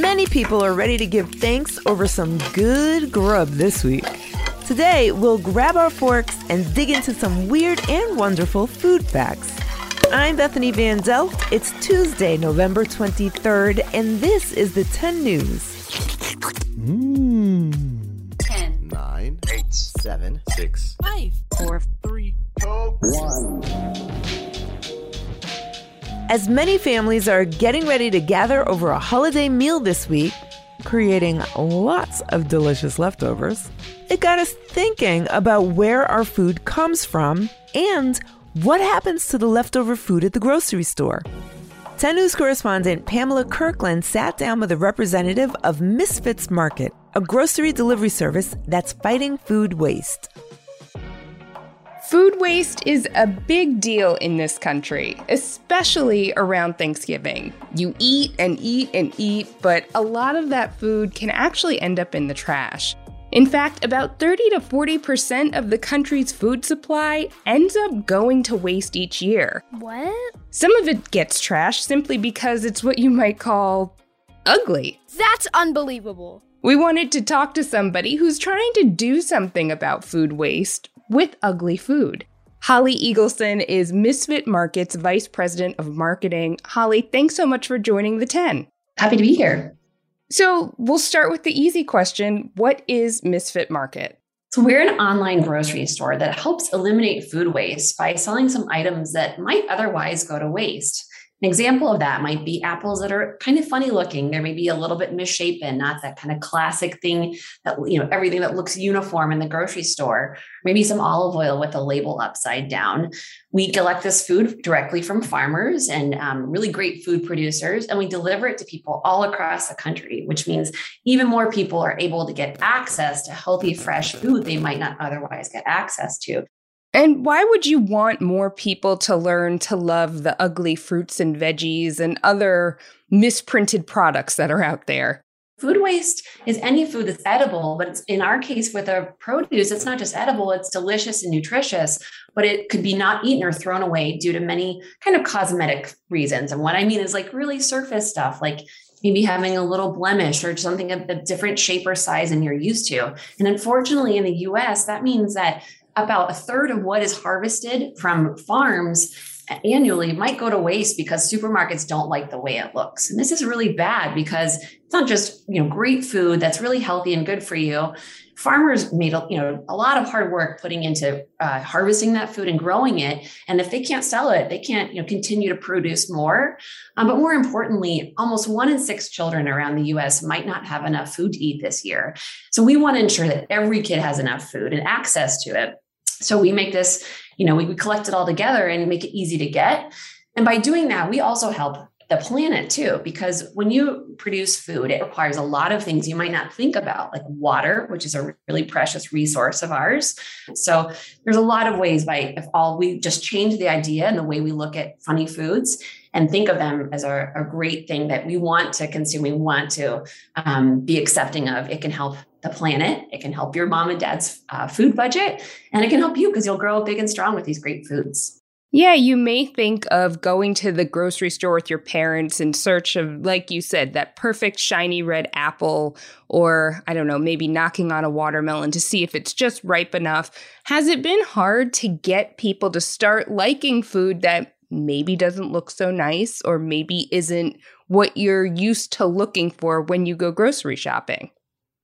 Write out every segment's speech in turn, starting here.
Many people are ready to give thanks over some good grub this week. Today, we'll grab our forks and dig into some weird and wonderful food facts. I'm Bethany Van Delft. It's Tuesday, November 23rd, and this is the 10 News. Mmm. 10, 9, 8, 7, 6, 5, 4, 3, 1. As many families are getting ready to gather over a holiday meal this week, creating lots of delicious leftovers, it got us thinking about where our food comes from and what happens to the leftover food at the grocery store. 10 News correspondent Pamela Kirkland sat down with a representative of Misfits Market, a grocery delivery service that's fighting food waste. Food waste is a big deal in this country, especially around Thanksgiving. You eat and eat and eat, but a lot of that food can actually end up in the trash. In fact, about 30 to 40% of the country's food supply ends up going to waste each year. What? Some of it gets trashed simply because it's what you might call ugly. That's unbelievable. We wanted to talk to somebody who's trying to do something about food waste with ugly food. Holly Eagleson is Misfit Market's Vice President of Marketing. Holly, thanks so much for joining the 10. Happy to be here. So, we'll start with the easy question What is Misfit Market? So, we're an online grocery store that helps eliminate food waste by selling some items that might otherwise go to waste. An example of that might be apples that are kind of funny looking. They're maybe a little bit misshapen, not that kind of classic thing that, you know, everything that looks uniform in the grocery store. Maybe some olive oil with a label upside down. We collect this food directly from farmers and um, really great food producers, and we deliver it to people all across the country, which means even more people are able to get access to healthy, fresh food they might not otherwise get access to. And why would you want more people to learn to love the ugly fruits and veggies and other misprinted products that are out there? Food waste is any food that's edible, but in our case with our produce, it's not just edible, it's delicious and nutritious, but it could be not eaten or thrown away due to many kind of cosmetic reasons. And what I mean is like really surface stuff, like maybe having a little blemish or something of a different shape or size than you're used to. And unfortunately, in the US, that means that about a third of what is harvested from farms annually might go to waste because supermarkets don't like the way it looks. And this is really bad because it's not just, you know, great food that's really healthy and good for you. Farmers made, a, you know, a lot of hard work putting into uh, harvesting that food and growing it. And if they can't sell it, they can't, you know, continue to produce more. Um, but more importantly, almost one in six children around the U.S. might not have enough food to eat this year. So we want to ensure that every kid has enough food and access to it. So we make this, you know, we, we collect it all together and make it easy to get. And by doing that, we also help the planet too, because when you produce food, it requires a lot of things you might not think about, like water, which is a really precious resource of ours. So there's a lot of ways by if all we just change the idea and the way we look at funny foods and think of them as a, a great thing that we want to consume, we want to um, be accepting of, it can help the planet. It can help your mom and dad's uh, food budget, and it can help you because you'll grow big and strong with these great foods. Yeah, you may think of going to the grocery store with your parents in search of, like you said, that perfect shiny red apple, or I don't know, maybe knocking on a watermelon to see if it's just ripe enough. Has it been hard to get people to start liking food that maybe doesn't look so nice or maybe isn't what you're used to looking for when you go grocery shopping?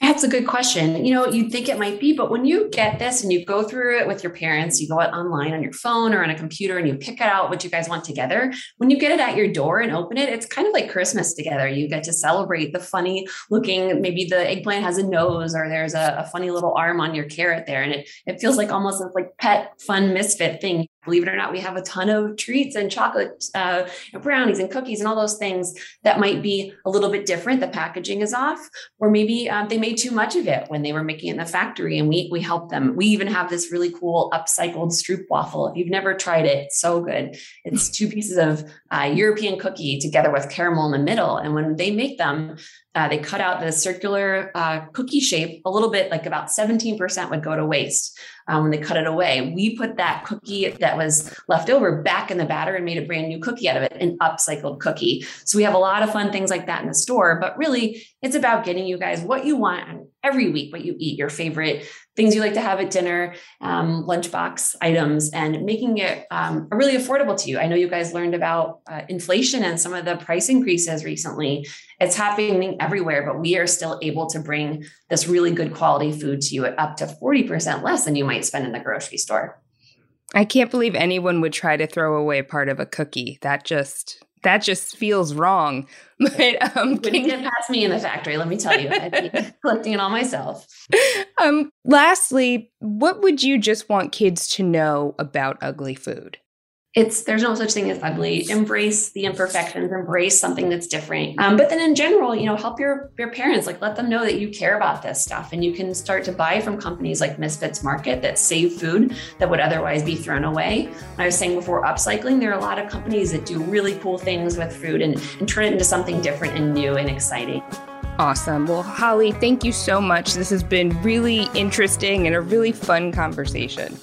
That's a good question. You know, you'd think it might be, but when you get this and you go through it with your parents, you go out online on your phone or on a computer and you pick it out what you guys want together. When you get it at your door and open it, it's kind of like Christmas together. You get to celebrate the funny looking, maybe the eggplant has a nose or there's a, a funny little arm on your carrot there. And it, it feels like almost like pet fun misfit thing believe it or not, we have a ton of treats and chocolate, uh, brownies and cookies and all those things that might be a little bit different. The packaging is off, or maybe um, they made too much of it when they were making it in the factory, and we we help them. We even have this really cool upcycled stroopwafel. If you've never tried it, it's so good. It's two pieces of uh, European cookie together with caramel in the middle, and when they make them, uh, they cut out the circular uh, cookie shape a little bit, like about 17% would go to waste um, when they cut it away. We put that cookie that was left over back in the batter and made a brand new cookie out of it, an upcycled cookie. So we have a lot of fun things like that in the store, but really it's about getting you guys what you want every week, what you eat, your favorite things you like to have at dinner, um, lunchbox items, and making it um, really affordable to you. I know you guys learned about uh, inflation and some of the price increases recently. It's happening everywhere, but we are still able to bring this really good quality food to you at up to 40% less than you might spend in the grocery store. I can't believe anyone would try to throw away part of a cookie. That just that just feels wrong. But um, you get past me in the factory? Let me tell you, I'd be collecting it all myself. Um, lastly, what would you just want kids to know about ugly food? It's there's no such thing as ugly embrace the imperfections embrace something that's different um, but then in general you know help your your parents like let them know that you care about this stuff and you can start to buy from companies like misfits market that save food that would otherwise be thrown away i was saying before upcycling there are a lot of companies that do really cool things with food and, and turn it into something different and new and exciting Awesome. Well, Holly, thank you so much. This has been really interesting and a really fun conversation.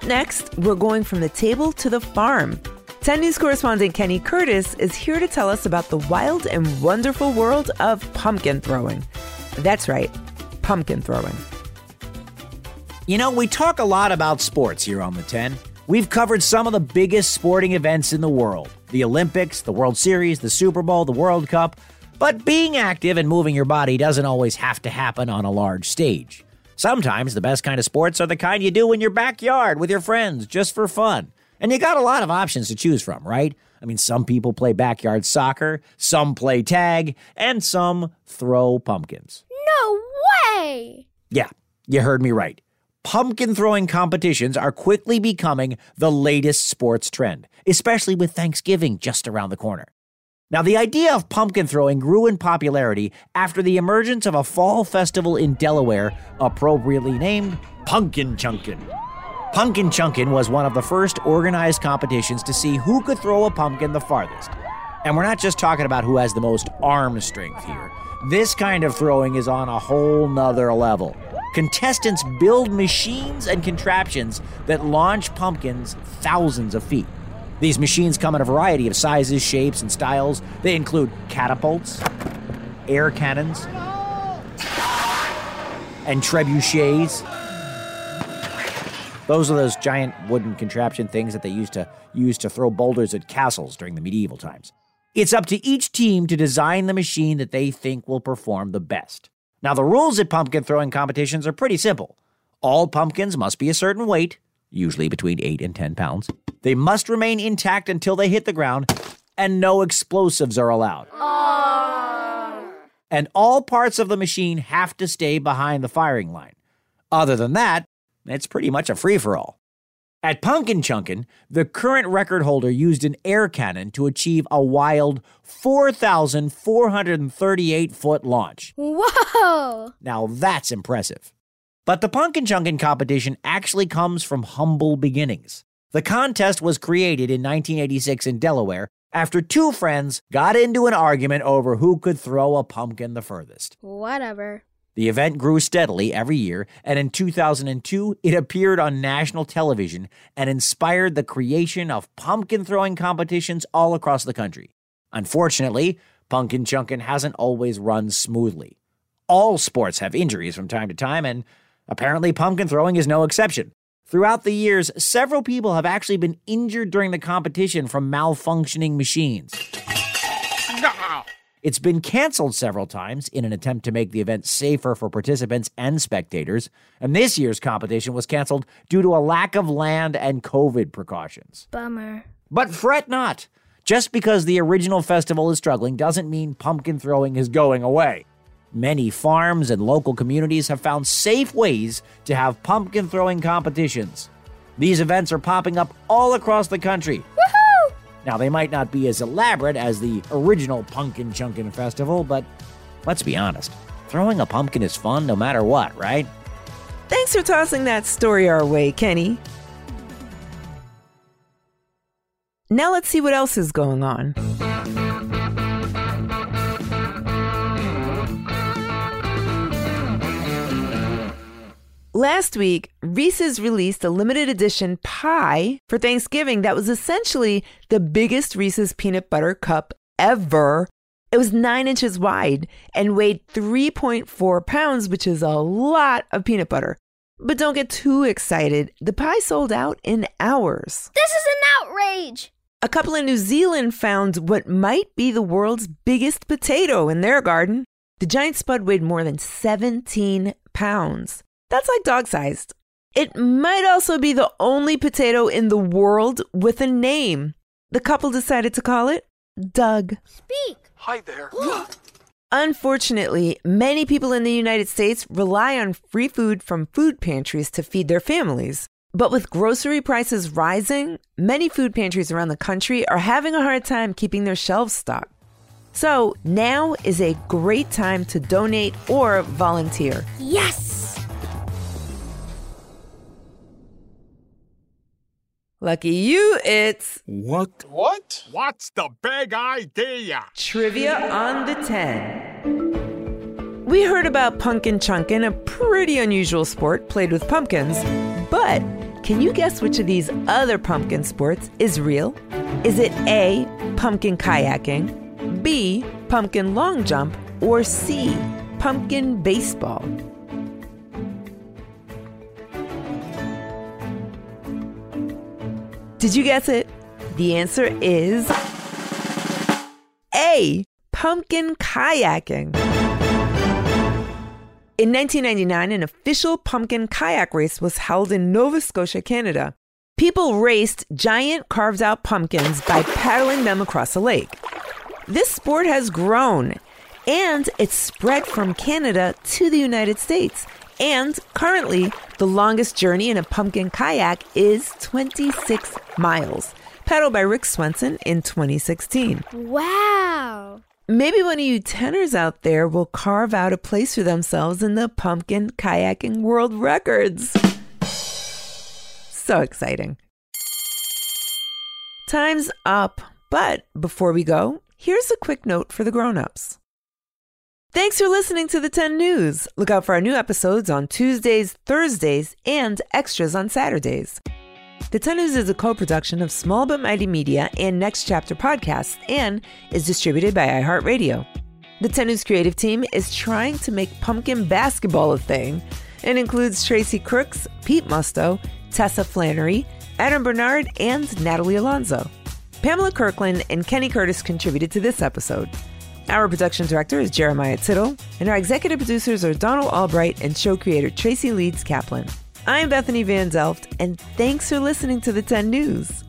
Up next, we're going from the table to the farm. 10 News correspondent Kenny Curtis is here to tell us about the wild and wonderful world of pumpkin throwing. That's right, pumpkin throwing. You know, we talk a lot about sports here on the 10. We've covered some of the biggest sporting events in the world the Olympics, the World Series, the Super Bowl, the World Cup. But being active and moving your body doesn't always have to happen on a large stage. Sometimes the best kind of sports are the kind you do in your backyard with your friends just for fun. And you got a lot of options to choose from, right? I mean, some people play backyard soccer, some play tag, and some throw pumpkins. No way! Yeah, you heard me right. Pumpkin throwing competitions are quickly becoming the latest sports trend, especially with Thanksgiving just around the corner. Now, the idea of pumpkin throwing grew in popularity after the emergence of a fall festival in Delaware, appropriately named Pumpkin Chunkin. Pumpkin Chunkin was one of the first organized competitions to see who could throw a pumpkin the farthest. And we're not just talking about who has the most arm strength here. This kind of throwing is on a whole nother level. Contestants build machines and contraptions that launch pumpkins thousands of feet. These machines come in a variety of sizes, shapes, and styles. They include catapults, air cannons, and trebuchets. Those are those giant wooden contraption things that they used to use to throw boulders at castles during the medieval times. It's up to each team to design the machine that they think will perform the best. Now, the rules at pumpkin throwing competitions are pretty simple. All pumpkins must be a certain weight, usually between 8 and 10 pounds. They must remain intact until they hit the ground, and no explosives are allowed. Aww. And all parts of the machine have to stay behind the firing line. Other than that, it's pretty much a free for all. At Pumpkin Chunkin, the current record holder used an air cannon to achieve a wild 4,438 foot launch. Whoa! Now that's impressive. But the Pumpkin Chunkin competition actually comes from humble beginnings. The contest was created in 1986 in Delaware after two friends got into an argument over who could throw a pumpkin the furthest. Whatever. The event grew steadily every year, and in 2002, it appeared on national television and inspired the creation of pumpkin throwing competitions all across the country. Unfortunately, Pumpkin Chunkin hasn't always run smoothly. All sports have injuries from time to time, and apparently pumpkin throwing is no exception. Throughout the years, several people have actually been injured during the competition from malfunctioning machines. It's been canceled several times in an attempt to make the event safer for participants and spectators, and this year's competition was canceled due to a lack of land and COVID precautions. Bummer. But fret not. Just because the original festival is struggling doesn't mean pumpkin throwing is going away. Many farms and local communities have found safe ways to have pumpkin throwing competitions. These events are popping up all across the country. Woohoo! Now, they might not be as elaborate as the original Pumpkin Chunkin Festival, but let's be honest, throwing a pumpkin is fun no matter what, right? Thanks for tossing that story our way, Kenny. Now let's see what else is going on. Last week, Reese's released a limited edition pie for Thanksgiving that was essentially the biggest Reese's peanut butter cup ever. It was nine inches wide and weighed 3.4 pounds, which is a lot of peanut butter. But don't get too excited. The pie sold out in hours. This is an outrage! A couple in New Zealand found what might be the world's biggest potato in their garden. The giant spud weighed more than 17 pounds. That's like dog sized. It might also be the only potato in the world with a name. The couple decided to call it Doug. Speak! Hi there. Unfortunately, many people in the United States rely on free food from food pantries to feed their families. But with grocery prices rising, many food pantries around the country are having a hard time keeping their shelves stocked. So now is a great time to donate or volunteer. Yes! Lucky you, it's What? What? What's the big idea? Trivia on the 10. We heard about pumpkin chunkin, a pretty unusual sport played with pumpkins. But can you guess which of these other pumpkin sports is real? Is it A, pumpkin kayaking, B, pumpkin long jump, or C, pumpkin baseball? Did you guess it? The answer is A. Pumpkin kayaking. In 1999, an official pumpkin kayak race was held in Nova Scotia, Canada. People raced giant carved out pumpkins by paddling them across a lake. This sport has grown and it's spread from Canada to the United States. And currently, the longest journey in a pumpkin kayak is 26 miles, paddled by Rick Swenson in 2016. Wow! Maybe one of you tenors out there will carve out a place for themselves in the pumpkin kayaking world records. So exciting. Time's up, but before we go, here's a quick note for the grown-ups. Thanks for listening to the 10 News. Look out for our new episodes on Tuesdays, Thursdays, and extras on Saturdays. The 10 News is a co production of Small But Mighty Media and Next Chapter Podcasts and is distributed by iHeartRadio. The 10 News creative team is trying to make pumpkin basketball a thing and includes Tracy Crooks, Pete Musto, Tessa Flannery, Adam Bernard, and Natalie Alonso. Pamela Kirkland and Kenny Curtis contributed to this episode. Our production director is Jeremiah Tittle, and our executive producers are Donald Albright and show creator Tracy Leeds Kaplan. I'm Bethany Van Delft, and thanks for listening to the 10 News.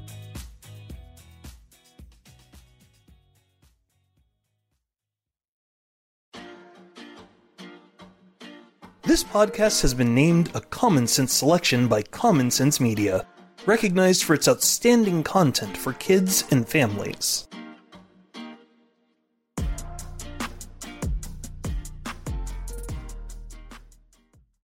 This podcast has been named a Common Sense selection by Common Sense Media, recognized for its outstanding content for kids and families.